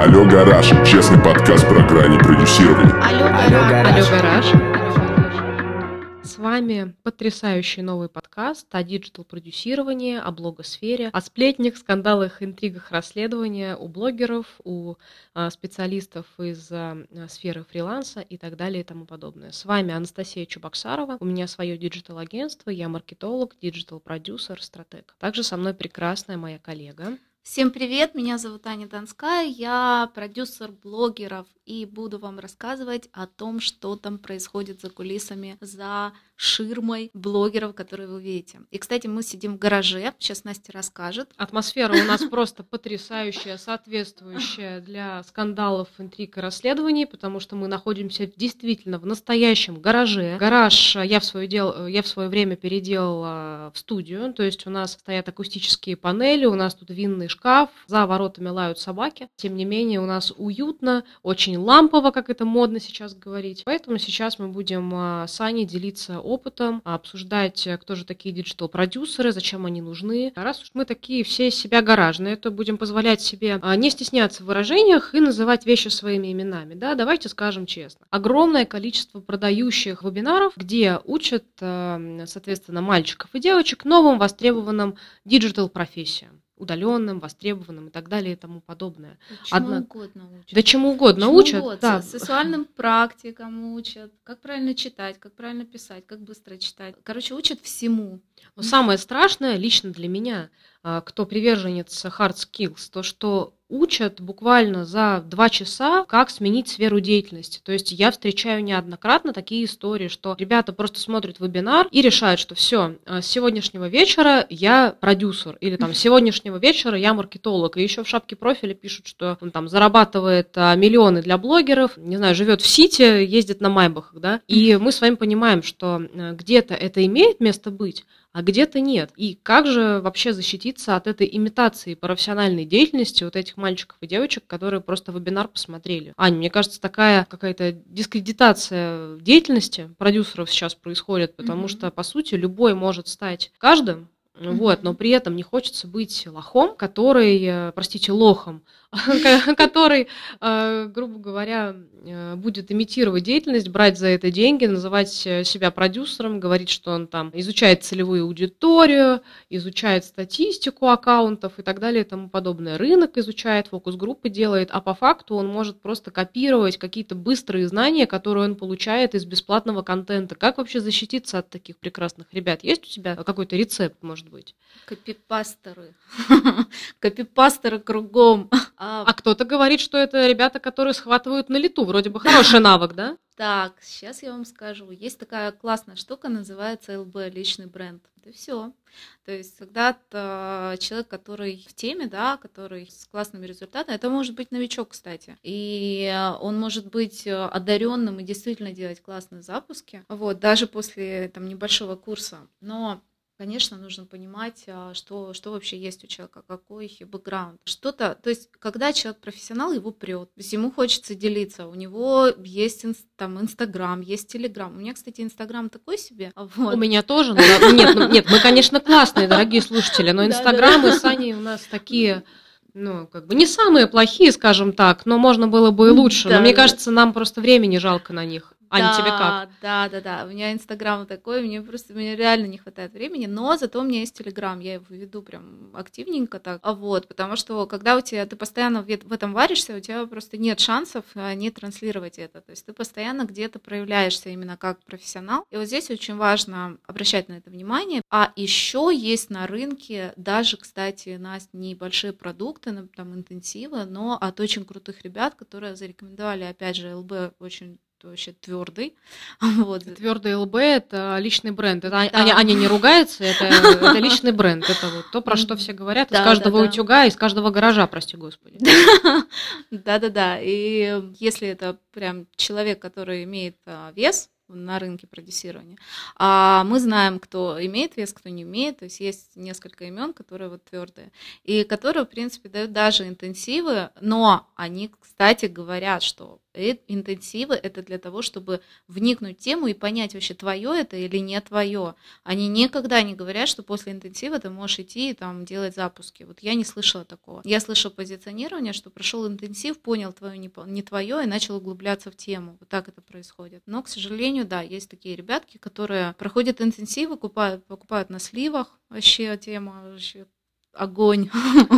Алло, гараж, честный подкаст про грани продюсирования. Алло, Алло, гараж. Алло, гараж. С вами потрясающий новый подкаст о digital-продюсировании, о блогосфере, о сплетнях, скандалах, интригах расследования у блогеров, у а, специалистов из а, сферы фриланса и так далее и тому подобное. С вами Анастасия Чубаксарова. У меня свое digital-агентство, я маркетолог, digital-продюсер, стратег. Также со мной прекрасная моя коллега. Всем привет, меня зовут Аня Донская, я продюсер блогеров и буду вам рассказывать о том, что там происходит за кулисами, за ширмой блогеров, которые вы видите. И, кстати, мы сидим в гараже, сейчас Настя расскажет. Атмосфера у нас просто потрясающая, соответствующая для скандалов, интриг и расследований, потому что мы находимся действительно в настоящем гараже. Гараж я в свое, дел... я в свое время переделала в студию, то есть у нас стоят акустические панели, у нас тут винный шкаф, за воротами лают собаки. Тем не менее, у нас уютно, очень лампово, как это модно сейчас говорить. Поэтому сейчас мы будем а, с Аней делиться опытом, обсуждать, э, кто же такие digital-продюсеры, зачем они нужны. Раз уж мы такие все себя гаражные, то будем позволять себе а, не стесняться в выражениях и называть вещи своими именами. Да, давайте скажем честно. Огромное количество продающих вебинаров, где учат, э, соответственно, мальчиков и девочек новым востребованным digital-профессиям удаленным, востребованным и так далее и тому подобное. Чему Одна- угодно учат. Да чему угодно Чему учат. угодно. Да. Сексуальным практикам учат, как правильно читать, как правильно писать, как быстро читать. Короче, учат всему. Но самое страшное лично для меня, а, кто приверженец hard skills, то что учат буквально за два часа, как сменить сферу деятельности. То есть я встречаю неоднократно такие истории, что ребята просто смотрят вебинар и решают, что все, с сегодняшнего вечера я продюсер, или там с сегодняшнего вечера я маркетолог. И еще в шапке профиля пишут, что он там зарабатывает а, миллионы для блогеров, не знаю, живет в Сити, ездит на майбахах, да. И мы с вами понимаем, что а, где-то это имеет место быть, а где-то нет. И как же вообще защититься от этой имитации профессиональной деятельности вот этих мальчиков и девочек, которые просто вебинар посмотрели? Аня, мне кажется, такая какая-то дискредитация деятельности продюсеров сейчас происходит, потому Мгм. что, по сути, любой может стать каждым, вот, но при этом не хочется быть лохом, который, э, простите, лохом, который, э, грубо говоря, будет имитировать деятельность, брать за это деньги, называть э, себя продюсером, говорить, что он там изучает целевую аудиторию, изучает статистику аккаунтов и так далее и тому подобное. Рынок изучает, фокус-группы делает, а по факту он может просто копировать какие-то быстрые знания, которые он получает из бесплатного контента. Как вообще защититься от таких прекрасных ребят? Есть у тебя какой-то рецепт, может быть? Копипастеры. Копипастеры кругом. А кто-то говорит, что это ребята, которые схватывают на лету. Вроде бы хороший навык, да? Так, сейчас я вам скажу. Есть такая классная штука, называется ЛБ, личный бренд. Это все. То есть, когда то человек, который в теме, да, который с классными результатами, это может быть новичок, кстати. И э, он может быть э, одаренным и действительно делать классные запуски. Вот, даже после там небольшого курса. Но Конечно, нужно понимать, а, что, что вообще есть у человека, какой бэкграунд. Что-то, то есть, когда человек профессионал, его прет. Ему хочется делиться. У него есть там Инстаграм, есть Телеграм. У меня, кстати, Инстаграм такой себе. а Вот. У меня тоже. но Нет, ну, нет, мы, конечно, классные, дорогие слушатели, но Инстаграм и. Саней у нас такие, ну, как бы не самые плохие, скажем так, но можно было бы и лучше. Но мне да. кажется, нам просто времени жалко на них. Аня, тебе как? Да, да, да, да. У меня Инстаграм такой, мне просто мне реально не хватает времени, но зато у меня есть Телеграм, я его веду прям активненько так. А вот, потому что когда у тебя ты постоянно в этом варишься, у тебя просто нет шансов а, не транслировать это. То есть ты постоянно где-то проявляешься именно как профессионал. И вот здесь очень важно обращать на это внимание. А еще есть на рынке даже, кстати, на небольшие продукты, на- там интенсивы, но от очень крутых ребят, которые зарекомендовали, опять же, ЛБ очень вообще твердый. Вот. Твердый ЛБ это личный бренд. Это Да. Аня, Аня не ругается, это, это личный бренд. Это вот то, про что все говорят. Да, из каждого да, да. утюга, из каждого гаража, прости господи. Да-да-да. И если это прям человек, который имеет а, вес на рынке продюсирования, а мы знаем, кто имеет вес, кто не имеет, то есть есть несколько имен, которые вот твердые, и которые, в принципе, дают даже интенсивы, но они, кстати, говорят, что интенсивы это для того, чтобы вникнуть в тему и понять вообще твое это или не твое. Они никогда не говорят, что после интенсива ты можешь идти и там делать запуски. Вот я не слышала такого. Я слышала позиционирование, что прошел интенсив, понял твое не твое и начал углубляться в тему. Вот так это происходит. Но, к сожалению, да, есть такие ребятки, которые проходят интенсивы, покупают, покупают на сливах, вообще тема вообще огонь.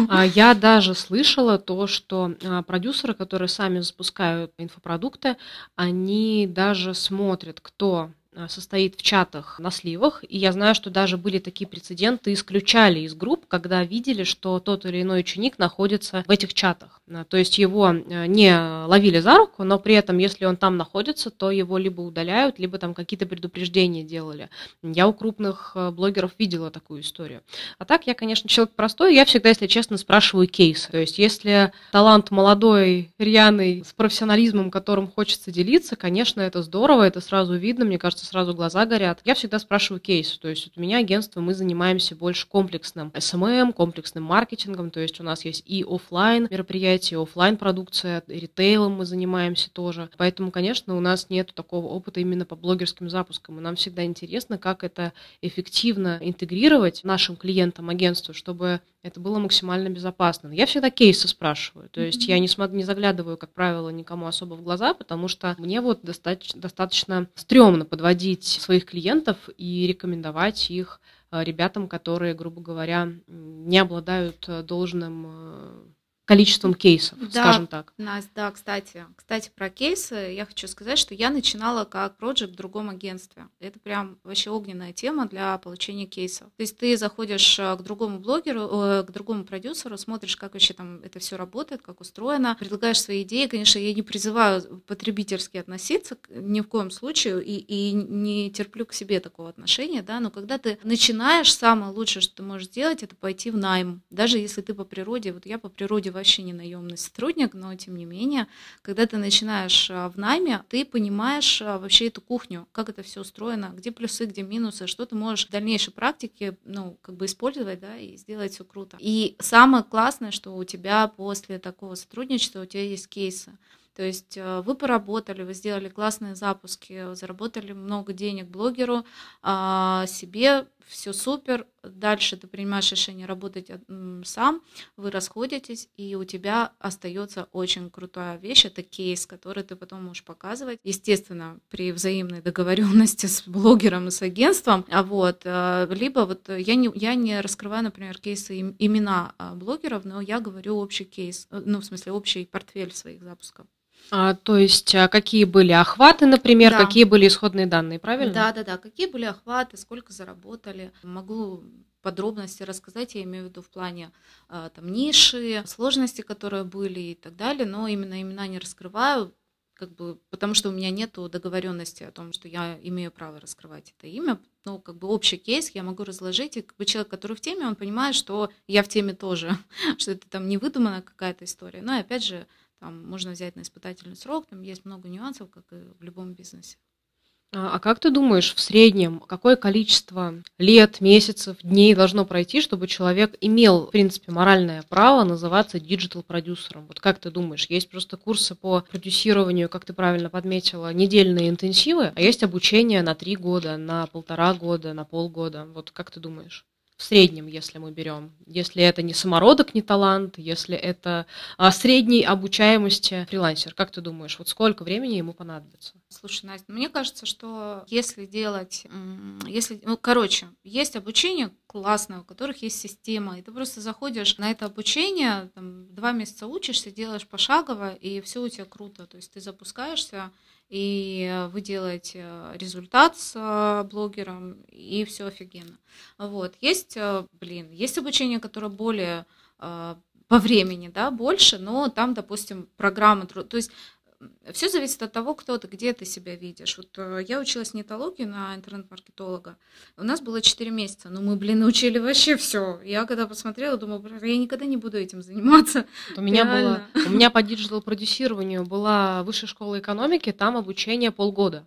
А я даже слышала то, что а, продюсеры, которые сами запускают инфопродукты, они даже смотрят, кто состоит в чатах на сливах, и я знаю, что даже были такие прецеденты, исключали из групп, когда видели, что тот или иной ученик находится в этих чатах. А, то есть его а, не ловили за руку, но при этом, если он там находится, то его либо удаляют, либо там какие-то предупреждения делали. Я у крупных блогеров видела такую историю. А так, я, конечно, человек простой, я всегда, если честно, спрашиваю кейсы. То есть если талант молодой, рьяный, с профессионализмом, которым хочется делиться, конечно, это здорово, это сразу видно, мне кажется, сразу глаза горят. Я всегда спрашиваю кейс. То есть у меня агентство, мы занимаемся больше комплексным SMM, комплексным маркетингом. То есть у нас есть и офлайн мероприятия, и офлайн продукция, ритейлом мы занимаемся тоже. Поэтому, конечно, у нас нет такого опыта именно по блогерским запускам. И нам всегда интересно, как это эффективно интегрировать нашим клиентам агентству, чтобы это было максимально безопасно. Я всегда кейсы спрашиваю, то есть mm-hmm. я не, смотр, не заглядываю, как правило, никому особо в глаза, потому что мне вот достаточно, достаточно стрёмно подводить своих клиентов и рекомендовать их э, ребятам, которые, грубо говоря, не обладают э, должным э, количеством кейсов, да, скажем так. Настя, да, кстати, кстати, про кейсы я хочу сказать, что я начинала как проект в другом агентстве. Это прям вообще огненная тема для получения кейсов. То есть ты заходишь э, к другому блогеру, э, к другому продюсеру, смотришь, как вообще там это все работает, как устроено, предлагаешь свои идеи. Конечно, я не призываю потребительски относиться ни в коем случае и, и не терплю к себе такого отношения, да, но когда ты начинаешь, самое лучшее, что ты можешь сделать, это пойти в найм. Даже если ты по природе, вот я по природе вообще не наемный сотрудник, но тем не менее, когда ты начинаешь а, в найме, ты понимаешь а, вообще эту кухню, как это все устроено, где плюсы, где минусы, что ты можешь в дальнейшей практике, ну, как бы использовать, да, и сделать все круто. И самое классное, что у тебя после такого сотрудничества у тебя есть кейсы. То есть э, вы поработали, вы сделали классные запуски, заработали много денег блогеру, а, себе все супер. Дальше ты принимаешь решение работать сам, вы расходитесь, и у тебя остается очень крутая вещь. Это кейс, который ты потом можешь показывать. Естественно, при взаимной договоренности с блогером и с агентством. А вот, э, либо вот я не, я не раскрываю, например, кейсы имена а, блогеров, но я говорю общий кейс, э, ну, в смысле, общий портфель своих запусков. А, то есть, а какие были охваты, например, Да. какие были исходные данные, правильно? Да, да, да. Какие были охваты, сколько заработали. Могу подробности рассказать, я имею в виду в плане а, там ниши, сложности, которые были и так далее, но именно имена не раскрываю, как бы, потому что у меня нет договоренности о том, что я имею право раскрывать это имя. Ну, как бы общий кейс я могу разложить, и как бы человек, который в теме, он понимает, что я в теме тоже, что это там не выдуманная какая-то история. Но опять же, там можно взять на испытательный срок, там есть много нюансов, как и в любом бизнесе. А, а как ты думаешь, в среднем какое количество лет, месяцев, дней должно пройти, чтобы человек имел, в принципе, моральное право называться digital-продюсером? Вот как ты думаешь, есть просто курсы по продюсированию, как ты правильно подметила, недельные интенсивы, а есть обучение на три года, на полтора года, на полгода. Вот как ты думаешь? В среднем, если мы берем. Если это не самородок, не талант, если это а, средней обучаемости фрилансер. Как ты думаешь, вот сколько времени ему понадобится? Слушай, Настя, мне кажется, что если делать, если, ну, короче, есть обучение классное, у которых есть система, и ты просто заходишь на это обучение, там, два месяца учишься, делаешь пошагово, и все у тебя круто. То есть ты запускаешься, и вы делаете результат с э, блогером, и все офигенно. Вот. Есть, э, блин, есть обучение, которое более э, по времени, да, больше, но там, допустим, программа, то есть все зависит от того, кто ты, где ты себя видишь. Вот э, я училась Нетологии на интернет-маркетолога. У нас было 4 месяца, но мы, блин, учили вообще все. Я когда посмотрела, думала, я никогда не буду этим заниматься. У меня было, у меня по digital продюсированию была Высшая школа экономики, там обучение полгода.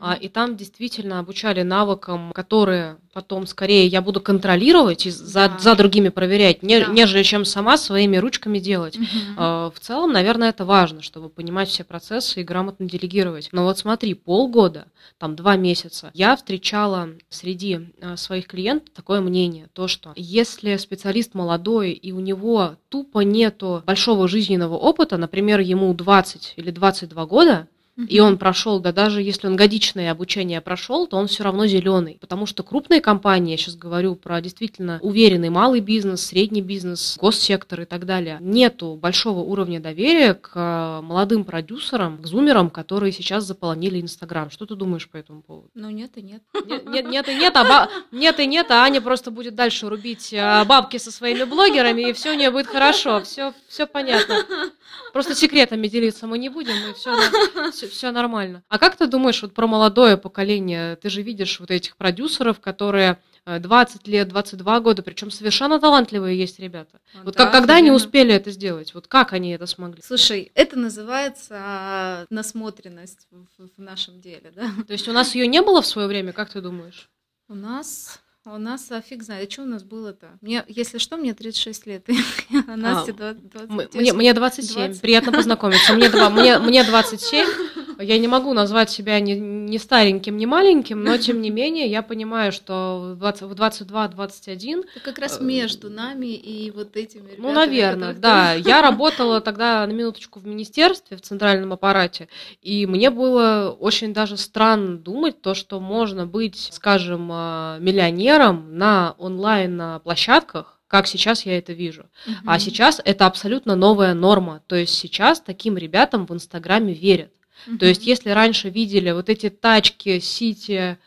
А, и там действительно обучали навыкам, которые потом скорее я буду контролировать и за, Да. за другими проверять, не- Да. нежели чем сама своими ручками делать. А, В целом, наверное, это важно, чтобы понимать все процессы и грамотно делегировать. Но вот смотри, полгода, там два месяца, я встречала среди а, своих клиентов такое мнение, то что если специалист молодой и у него тупо нету большого жизненного опыта, например, ему 20 или 22 года, и он прошел, да даже если он годичное обучение прошел, то он все равно зеленый. Потому что крупные компании, я сейчас говорю про действительно уверенный малый бизнес, средний бизнес, госсектор и так далее, нету большого уровня доверия к э, молодым продюсерам, к зумерам, которые сейчас заполонили Инстаграм. Что ты думаешь по этому поводу? Ну нет и нет. Нет, нет, нет и нет, а ба- нет и нет, а Аня просто будет дальше рубить э, бабки со своими блогерами, и все у нее будет хорошо, все, все понятно. Просто секретами делиться мы не будем, и все, все, нормально. А как ты думаешь вот про молодое поколение? Ты же видишь вот этих продюсеров, которые э, 20 лет, 22 года, причем совершенно талантливые есть ребята. Вот Да, как, когда они наверно. успели это сделать? Вот как они это смогли? Слушай, это называется а, насмотренность в, в нашем деле, да? То есть у нас ее не было в свое время, как ты думаешь? У нас, у нас, а фиг знает, а что у нас было-то? Мне, если что, мне 36 лет, а Насте 20, М- Мне, мне 27, 20. приятно познакомиться. Мне, два- мне, мне 27, я не могу назвать себя ни, ни стареньким, ни маленьким, но тем не менее я понимаю, что в 20 в 22-21 Это как раз между нами и вот этими ребятами. Ну, наверное, да. Я работала тогда на минуточку в министерстве, в центральном аппарате, и мне было очень даже странно думать то, что можно быть, скажем, а, миллионером на онлайн-площадках, как сейчас я это вижу. А Мгм. сейчас это абсолютно новая норма. То есть сейчас таким ребятам в Инстаграме верят. То есть, если раньше видели вот эти тачки, сити,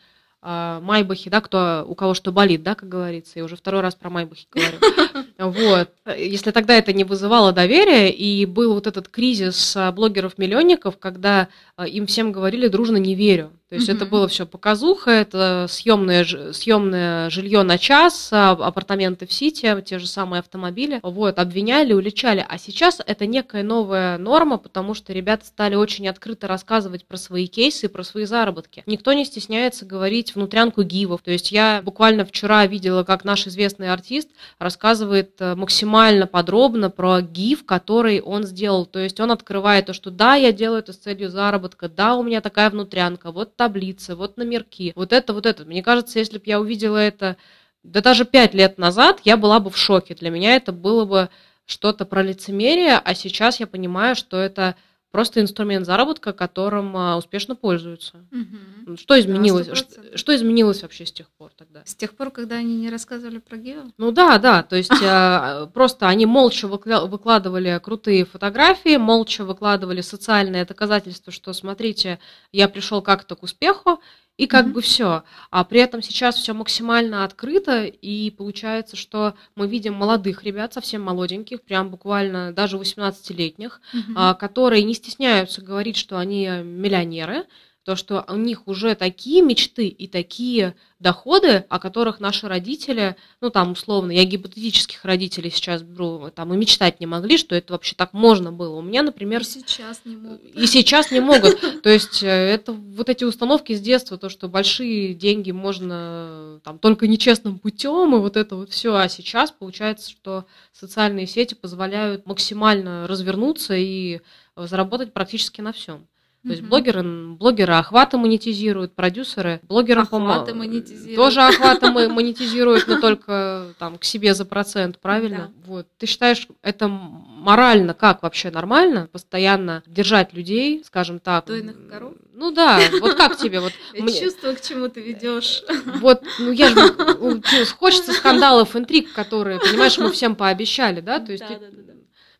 майбахи, да, кто, у кого что болит, да, как говорится, я уже второй раз про майбахи говорю. Вот. Если тогда это не вызывало доверия, и был вот этот кризис а, блогеров-миллионников, когда а, им всем говорили дружно «не верю». То есть это было все показуха, это съемное, съемное жилье на час, а, апартаменты в Сити, те же самые автомобили. Вот, обвиняли, уличали. А сейчас это некая новая норма, потому что ребята стали очень открыто рассказывать про свои кейсы, про свои заработки. Никто не стесняется говорить внутрянку гивов. То есть я буквально вчера видела, как наш известный артист рассказывает э, максимально подробно про гиф, который он сделал. То есть он открывает то, что да, я делаю это с целью заработка, да, у меня такая внутрянка, вот таблицы, вот номерки, вот это, вот это. Мне кажется, если бы я увидела это да даже пять лет назад, я была бы в шоке. Для меня это было бы что-то про лицемерие, а сейчас я понимаю, что это просто инструмент заработка, которым а, успешно пользуются. Мгм. Что изменилось? 100%. Ш- что изменилось вообще с тех пор тогда? С тех пор, когда они не рассказывали про Гео? Ну да, да, то есть а, просто они молча выкладывали крутые фотографии, молча выкладывали социальное доказательство, что смотрите, я пришел как-то к успеху, и как бы все. А при этом сейчас все максимально открыто, и получается, что мы видим молодых ребят, совсем молоденьких, прям буквально даже 18-летних, Мгм. а, которые не стесняются говорить, что они миллионеры, то, что у них уже такие мечты и такие доходы, о которых наши родители, ну там условно, я гипотетических родителей сейчас беру, там и мечтать не могли, что это вообще так можно было. У меня, например, И сейчас не могут. и сейчас не могут. То есть э, это вот эти установки с детства, то, что большие деньги можно там только нечестным путем, и вот это вот все. А сейчас получается, что социальные сети позволяют максимально развернуться и э, заработать практически на всем. То есть блогеры, блогеры охваты монетизируют, продюсеры блогеры Охваты монетизируют. тоже охваты мо- монетизируют, но только там к себе за процент, правильно? Вот. Ты считаешь, это морально как вообще нормально? Постоянно держать людей, скажем так. Дойных коров? Ну да, вот как тебе? Вот, Я мне- чувствую, к чему ты ведешь. вот, ну я же, хочется скандалов, интриг, которые, понимаешь, мы всем пообещали, да? То есть ты- Да-да-да-да.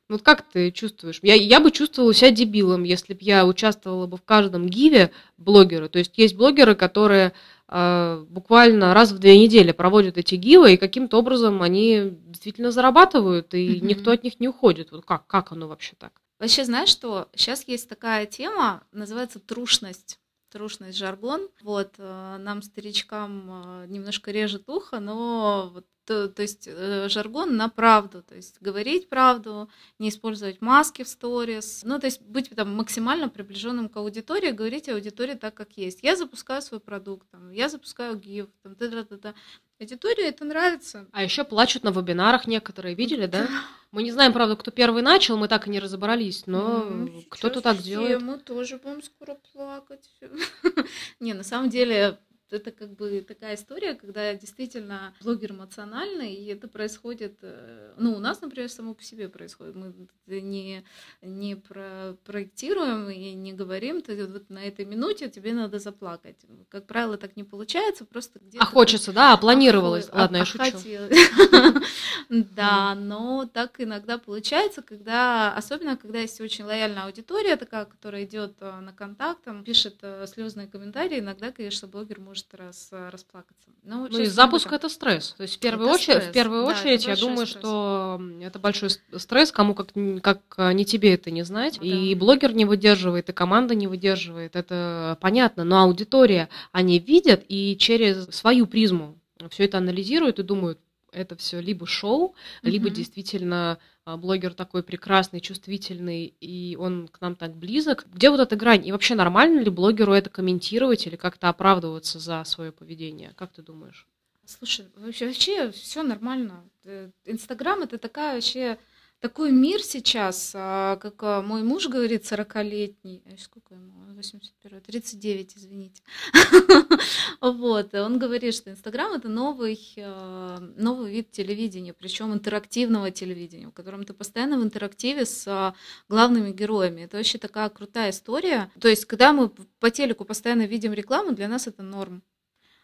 Вот как ты чувствуешь? Я, я бы чувствовала себя дебилом, если бы я участвовала бы в каждом гиве блогера. То есть есть блогеры, которые э, буквально раз в две недели проводят эти гивы, и каким-то образом они действительно зарабатывают, и Мгм. никто от них не уходит. Вот как, как оно вообще так? Вообще, знаешь что? Сейчас есть такая тема, называется трушность. Трушность жаргон. Вот, э, нам, старичкам, э, немножко режет ухо, но вот то, то есть э, жаргон на правду, то есть говорить правду, не использовать маски в сторис, ну, то есть быть там максимально приближенным к аудитории, говорить аудитории так, как есть. Я запускаю свой продукт, там, я запускаю гиф, там, та -та -та -та. Аудитории это нравится. А еще плачут на вебинарах некоторые, видели, да? Мы не знаем, правда, кто первый начал, мы так и не разобрались, но Ну, кто-то так все, делает. Мы тоже будем скоро плакать. Не, на самом деле это как бы такая история, когда действительно блогер эмоциональный, и это происходит, э, ну, у нас, например, само по себе происходит. Мы не, не про- проектируем и не говорим, ты вот на этой минуте тебе надо заплакать. Как правило, так не получается, просто где-то... А хочется, да, а планировалось. Охо- Ладно, я а- шучу. хотелось. Да, но так иногда получается, когда, особенно когда есть очень лояльная аудитория, такая, которая идет э, на контакт, пишет слезные комментарии, иногда, конечно, блогер может раз, э, расплакаться. Но Ну и не об запуск это стресс. То есть в первую Это очередь, в первую да, очередь, я думаю, стресс. что это большой стресс, кому как, как а, не тебе это не знать. Да. И блогер не выдерживает, и команда не выдерживает. Это понятно. Но аудитория, они видят и через свою призму все это анализируют и думают, это все либо шоу, либо Мгм. действительно а, блогер такой прекрасный, чувствительный, и он к нам так близок. Где вот эта грань? И вообще нормально ли блогеру это комментировать или как-то оправдываться за свое поведение? Как ты думаешь? Слушай, вообще, вообще все нормально. Э, Инстаграм это такая вообще такой мир сейчас, а, как а, мой муж говорит, 40-летний, э, сколько ему, 81 39, извините. Вот, он говорит, что Инстаграм это новый, э, новый вид телевидения, причем интерактивного телевидения, в котором ты постоянно в интерактиве с а, главными героями. Это вообще такая крутая история. То есть, когда мы по телеку постоянно видим рекламу, для нас это норм.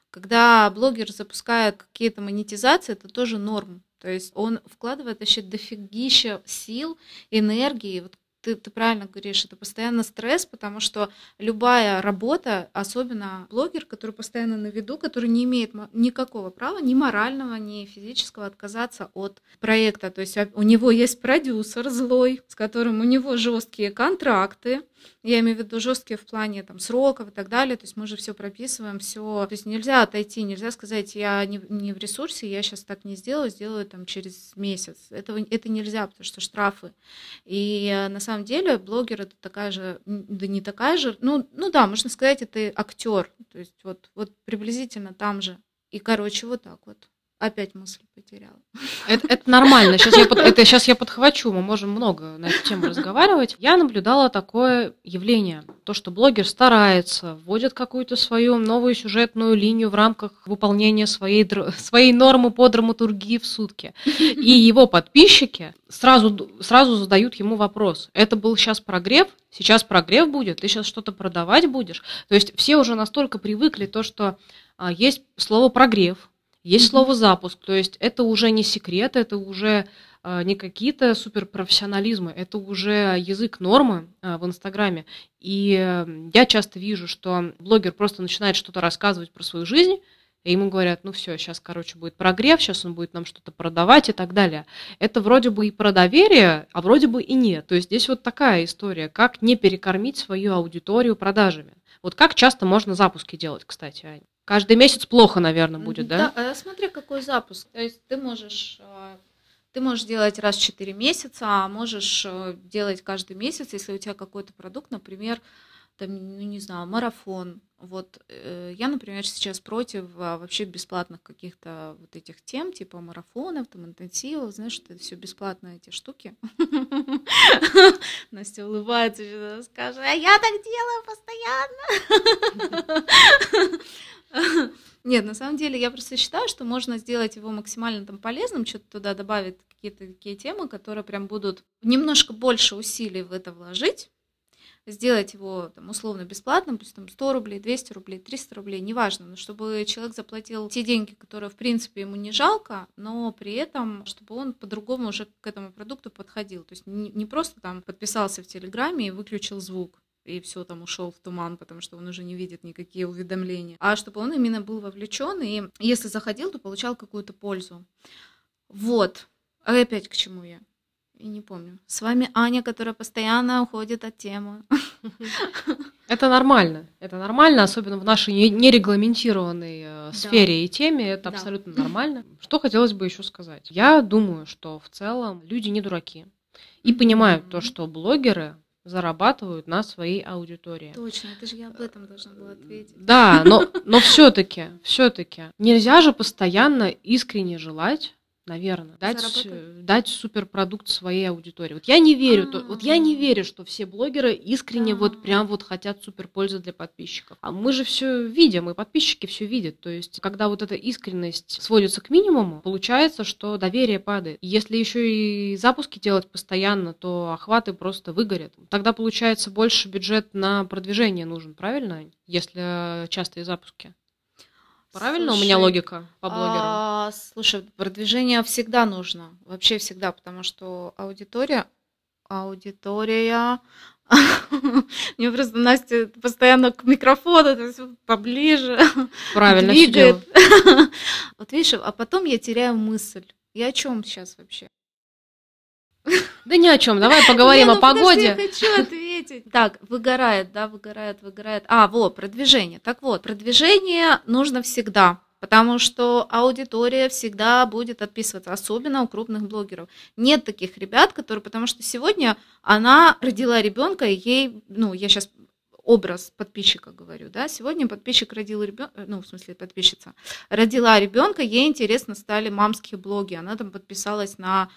Когда блогер запускает какие-то монетизации, это тоже норм. То есть он вкладывает вообще дофигища сил, энергии. Вот ты, ты правильно говоришь, это постоянно стресс, потому что любая работа, особенно блогер, который постоянно на виду, который не имеет никакого права, ни морального, ни физического отказаться от проекта. То есть а, у него есть продюсер злой, с которым у него жесткие контракты, я имею в виду жесткие в плане там сроков и так далее. То есть мы же все прописываем, все. То есть нельзя отойти, нельзя сказать, я не, не в ресурсе, я сейчас так не сделаю, сделаю там через месяц. Этого, это нельзя, потому что штрафы. И э, на самом деле блогер это такая же, да не такая же, ну, ну да, можно сказать, это актер. То есть вот, вот приблизительно там же. И, короче, вот так вот. Опять мысль потеряла. Это, это нормально. Сейчас я, под- это сейчас я подхвачу. Мы можем много на эту тему разговаривать. Я наблюдала такое явление. То, что блогер старается, вводит какую-то свою новую сюжетную линию в рамках выполнения своей, своей нормы по драматургии в сутки. И его подписчики сразу, сразу задают ему вопрос. Это был сейчас прогрев? Сейчас прогрев будет? Ты сейчас что-то продавать будешь? То есть все уже настолько привыкли то, что а, есть слово прогрев, есть Мгм. слово запуск, то есть это уже не секрет, это уже а, не какие-то суперпрофессионализмы, это уже язык нормы а, в Инстаграме. И э, я часто вижу, что блогер просто начинает что-то рассказывать про свою жизнь, и ему говорят, ну все, сейчас, короче, будет прогрев, сейчас он будет нам что-то продавать и так далее. Это вроде бы и про доверие, а вроде бы и нет. То есть здесь вот такая история, как не перекормить свою аудиторию продажами. Вот как часто можно запуски делать, кстати, Ань? Каждый месяц плохо, наверное, будет, да? Да, э, смотри, какой запуск. То есть ты можешь, э, ты можешь делать раз в 4 месяца, а можешь э, делать каждый месяц, если у тебя какой-то продукт, например, там, ну не знаю, марафон. Вот э, я, например, сейчас против а, вообще бесплатных каких-то вот этих тем, типа марафонов, там интенсивов, знаешь, что это все бесплатно эти штуки. Настя улыбается, скажет, а я так делаю постоянно. Нет, на самом деле я просто считаю, что можно сделать его максимально там полезным, что-то туда добавить, какие-то такие темы, которые прям будут немножко больше усилий в это вложить, сделать его там условно бесплатным, пусть там 100 рублей, 200 рублей, 300 рублей, неважно, но чтобы человек заплатил те деньги, которые в принципе ему не жалко, но при этом, чтобы он по-другому уже к этому продукту подходил. То есть не, не просто там подписался в Телеграме и выключил звук, и все там ушел в туман, потому что он уже не видит никакие уведомления, а чтобы он именно был вовлечен и если заходил, то получал какую-то пользу. Вот. А опять к чему я? И не помню. С вами Аня, которая постоянно уходит от темы. Это нормально. Это нормально, особенно в нашей не- нерегламентированной э, Да. сфере и теме. Это Да. абсолютно нормально. Что хотелось бы еще сказать? Я думаю, что в целом люди не дураки и понимают то, Мгм. что блогеры зарабатывают на своей аудитории. Точно, это же я об этом должна была ответить. Да, но, но все-таки, все-таки нельзя же постоянно искренне желать, наверное, дать, Заработать? э, дать суперпродукт своей аудитории. Вот я не верю, то- вот я не А. верю, что все блогеры искренне вот прям вот хотят суперпользы для подписчиков. А мы же все видим, и подписчики все видят. То есть, когда вот эта искренность сводится к минимуму, получается, что доверие падает. Если еще и запуски делать постоянно, то охваты просто выгорят. Тогда получается больше бюджет на продвижение нужен, правильно? Если частые запуски. Правильно у меня Слушай, логика по блогерам? А, слушай, продвижение всегда нужно, вообще всегда, потому что аудитория, аудитория, мне просто Настя постоянно к микрофону, то есть поближе Правильно двигает. Вот видишь, а потом я теряю мысль. Я о чем сейчас вообще? Да ни о чем. Давай поговорим о ну подожди, я погоде. хочу ответить. Так, выгорает, да, выгорает, выгорает. А, вот, продвижение. Так вот, продвижение нужно всегда, потому что аудитория всегда будет отписываться, особенно у крупных блогеров. Нет таких ребят, которые, потому что сегодня она родила ребенка, и ей, ну, я сейчас образ подписчика говорю, да, сегодня подписчик родил ребенка, ну, в смысле подписчица, родила ребенка, ей интересно стали мамские блоги, она там подписалась на э,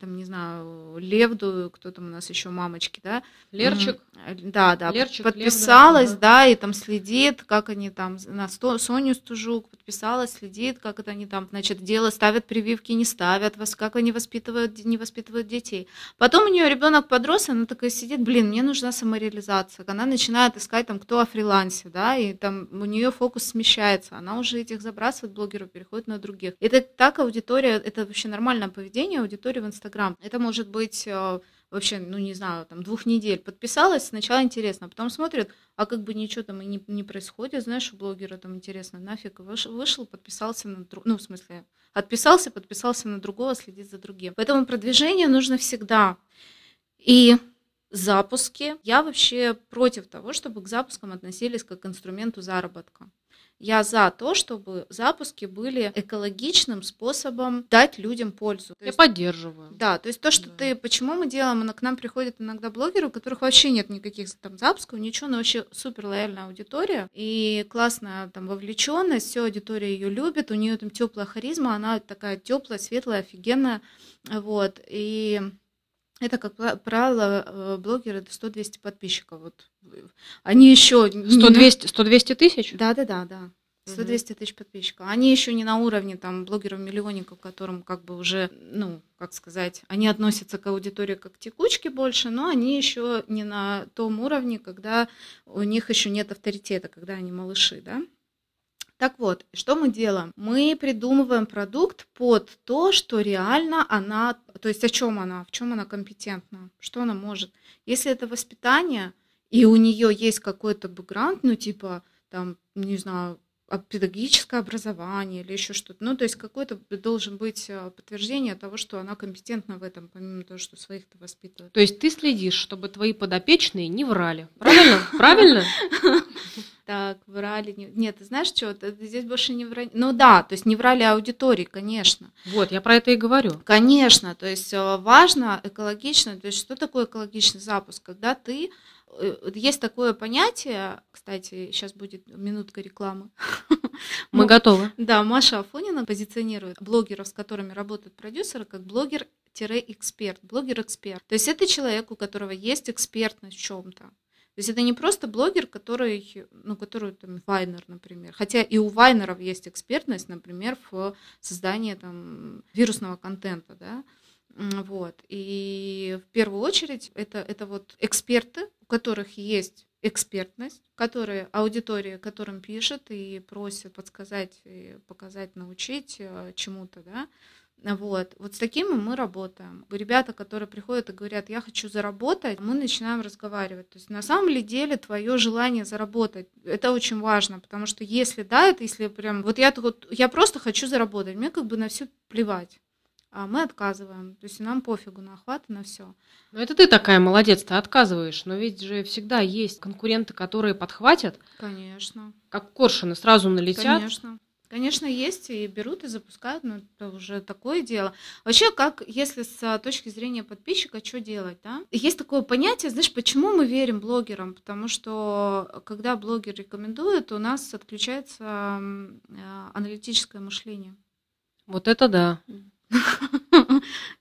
там, не знаю, Левду, кто там у нас еще мамочки, да? Лерчик. Мгм. Да, да. Лерчик, подписалась, Левда, да, и там следит, как они там, на Соню Стужук подписалась, следит, как это они там, значит, делают, ставят прививки, не ставят, вос- как они воспитывают, не воспитывают детей. Потом у нее ребенок подрос, она такая сидит, блин, мне нужна самореализация. Она начинает искать там, кто о фрилансе, да, и там у нее фокус смещается, она уже этих забрасывает блогеров, переходит на других. Это так аудитория, это вообще нормальное поведение аудитории в Инстаграм. Это может быть э, вообще, ну не знаю, там двух недель подписалась, сначала интересно, потом смотрит, а как бы ничего там и не, не происходит, знаешь, у блогера там интересно, нафиг, вышел, вышел подписался на друг, ну в смысле, отписался, подписался на другого, следит за другим. Поэтому продвижение нужно всегда. И запуски. Я вообще против того, чтобы к запускам относились как к инструменту заработка. Я за то, чтобы запуски были экологичным способом дать людям пользу. То Я есть поддерживаю. да, то есть то, что Да. ты, почему мы делаем, к нам приходят иногда блогеры, у которых вообще нет никаких там запусков, ничего, но вообще супер лояльная аудитория и классная там вовлеченность, все аудитория ее любит, у нее там теплая харизма, она такая теплая, светлая, офигенная, вот и это, как правило, э, блогеры до 100-200 подписчиков. Вот. Они еще 100-200 100-200 тысяч? да, да, да, да. 100-200 тысяч подписчиков. Они еще не на уровне там блогеров-миллионников, которым как бы уже, ну, как сказать, они относятся к аудитории как к текучке больше, но они еще не на том уровне, когда у них еще нет авторитета, когда они малыши, да. Так вот, что мы делаем? Мы придумываем продукт под то, что реально она, то есть о чем она, в чем она компетентна, что она может. Если это воспитание, и у нее есть какой-то бэкграунд, ну типа там, не знаю, а, педагогическое образование или еще что-то. Ну, то есть какое-то должен быть а, подтверждение того, что она компетентна в этом, помимо того, что своих-то воспитывает. То есть ты следишь, чтобы твои подопечные не врали. Правильно? Правильно? Так, врали. Не... Нет, ты знаешь что? Здесь больше не врали. Ну да, то есть не врали аудитории, конечно. Вот, я про это и говорю. Конечно, то есть э, важно экологично. То есть что такое экологичный запуск? Когда ты э, есть такое понятие, кстати, сейчас будет минутка рекламы. Мы готовы. Да, Маша Афонина позиционирует блогеров, с которыми работают продюсеры, как блогер-эксперт, блогер-эксперт. То есть это человек, у которого есть экспертность в чем-то. То есть это не просто блогер, который, ну, который там Вайнер, например. Хотя и у Вайнеров есть экспертность, например, в создании там вирусного контента, да. Вот. И в первую очередь это, это вот эксперты, у которых есть экспертность, которые, аудитория, которым пишет и просит подсказать, и показать, научить э, чему-то, да, вот. Вот с такими мы работаем. Ребята, которые приходят и говорят, я хочу заработать, мы начинаем разговаривать. То есть на самом ли деле твое желание заработать, это очень важно, потому что если да, это если прям, вот я, вот, я просто хочу заработать, мне как бы на все плевать. а мы отказываем. То есть нам пофигу на охват и на все. Ну, это ты такая молодец, ты отказываешь. Но ведь же всегда есть конкуренты, которые подхватят, Конечно. как коршуны, сразу налетят. Конечно. Конечно, есть и берут и запускают, но это уже такое дело. Вообще, как если с точки зрения подписчика, что делать, да? Есть такое понятие, знаешь, почему мы верим блогерам? Потому что когда блогер рекомендует, у нас отключается а, аналитическое мышление. Вот это да.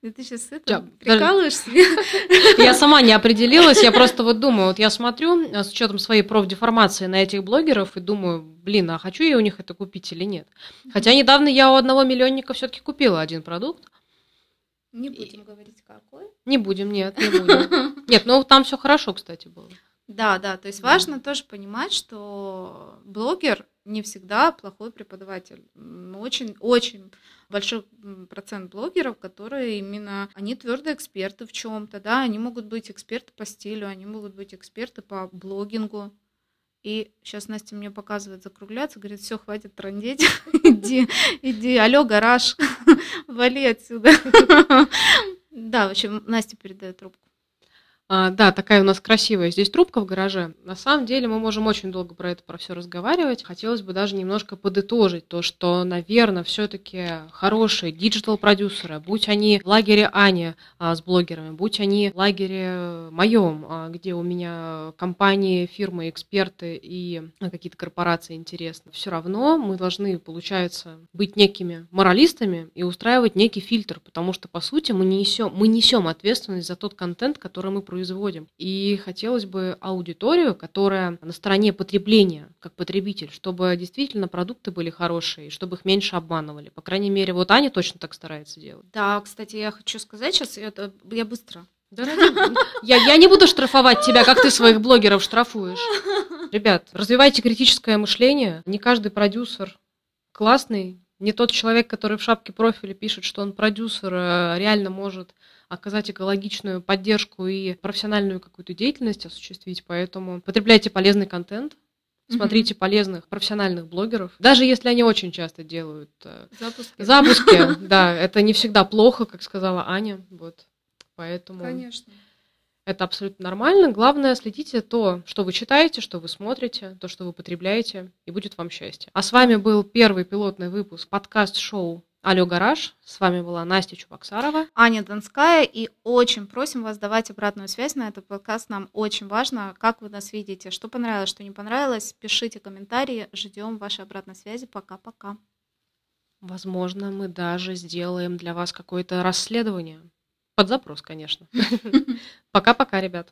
И ты сейчас это прикалываешься? Я сама не определилась, я просто вот думаю, вот я смотрю а, с учетом своей профдеформации на этих блогеров и думаю, блин, а хочу я у них это купить или нет. Хотя недавно я у одного миллионника все-таки купила один продукт. Не будем говорить какой. Не будем, нет, не будем. Нет, ну там все хорошо, кстати, было. Да, да, то есть Да. важно тоже понимать, что блогер не всегда плохой преподаватель. Очень, очень большой процент блогеров, которые именно, они твердые эксперты в чем-то, да, они могут быть эксперты по стилю, они могут быть эксперты по блогингу. И сейчас Настя мне показывает закругляться, говорит, все, хватит трындеть, иди, иди, алло, гараж, вали отсюда. Да, в общем, Настя передает трубку. А, да, такая у нас красивая здесь трубка в гараже. На самом деле мы можем очень долго про это, про все разговаривать. Хотелось бы даже немножко подытожить то, что, наверное, все-таки хорошие digital-продюсеры, будь они в лагере Ани а, с блогерами, будь они в лагере моем, а, где у меня компании, фирмы, эксперты и а, какие-то корпорации интересны, все равно мы должны, получается, быть некими моралистами и устраивать некий фильтр, потому что, по сути, мы несем, мы несем ответственность за тот контент, который мы производим. И хотелось бы аудиторию, которая на стороне потребления, как потребитель, чтобы действительно продукты были хорошие, чтобы их меньше обманывали. По крайней мере, вот Аня точно так старается делать. Да, кстати, я хочу сказать сейчас, это я быстро. Да ради- я, я не буду штрафовать тебя, как ты своих блогеров штрафуешь. Ребят, развивайте критическое мышление. Не каждый продюсер классный. Не тот человек, который в шапке профиля пишет, что он продюсер, э, реально может оказать экологичную поддержку и профессиональную какую-то деятельность осуществить. Поэтому потребляйте полезный контент, смотрите полезных профессиональных блогеров, даже если они очень часто делают э, Запуски. запуски. Да, это не всегда плохо, как сказала Аня. Вот. Поэтому Конечно. Это абсолютно нормально. Главное, следите то, что вы читаете, что вы смотрите, то, что вы потребляете, и будет вам счастье. А с вами был первый пилотный выпуск подкаст-шоу Алло, гараж. С вами была Настя Чубаксарова. Аня Донская, и очень просим вас давать обратную связь на этот подкаст. Нам очень важно, как вы нас видите, что понравилось, что не понравилось. Пишите комментарии, ждем вашей обратной связи. Пока-пока. Возможно, мы даже сделаем для вас какое-то расследование. Под запрос, конечно. Пока-пока, ребят.